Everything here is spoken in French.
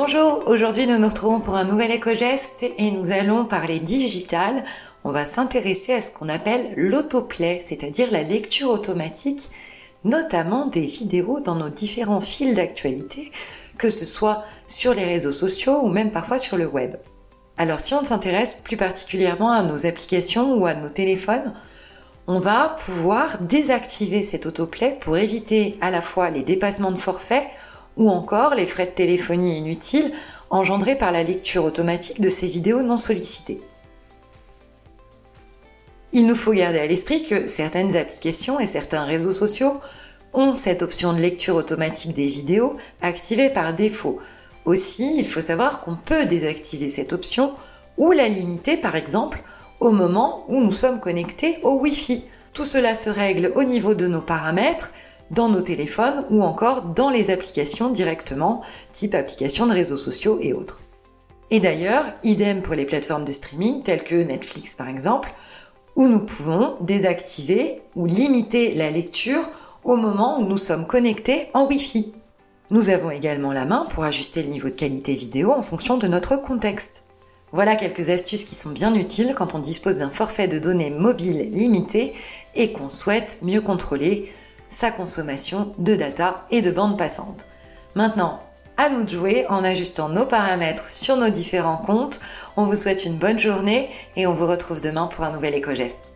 Bonjour, aujourd'hui nous nous retrouvons pour un nouvel éco-geste et nous allons parler digital. On va s'intéresser à ce qu'on appelle l'autoplay, c'est-à-dire la lecture automatique, notamment des vidéos dans nos différents fils d'actualité, que ce soit sur les réseaux sociaux ou même parfois sur le web. Alors si on s'intéresse plus particulièrement à nos applications ou à nos téléphones, on va pouvoir désactiver cet autoplay pour éviter à la fois les dépassements de forfait ou encore les frais de téléphonie inutiles engendrés par la lecture automatique de ces vidéos non sollicitées. Il nous faut garder à l'esprit que certaines applications et certains réseaux sociaux ont cette option de lecture automatique des vidéos activée par défaut. Aussi, il faut savoir qu'on peut désactiver cette option ou la limiter par exemple au moment où nous sommes connectés au Wi-Fi. Tout cela se règle au niveau de nos paramètres, dans nos téléphones ou encore dans les applications directement, type applications de réseaux sociaux et autres. Et d'ailleurs, idem pour les plateformes de streaming telles que Netflix par exemple, où nous pouvons désactiver ou limiter la lecture au moment où nous sommes connectés en Wi-Fi. Nous avons également la main pour ajuster le niveau de qualité vidéo en fonction de notre contexte. Voilà quelques astuces qui sont bien utiles quand on dispose d'un forfait de données mobiles limité et qu'on souhaite mieux contrôler sa consommation de data et de bande passante. Maintenant, à nous de jouer en ajustant nos paramètres sur nos différents comptes. On vous souhaite une bonne journée et on vous retrouve demain pour un nouvel éco-geste.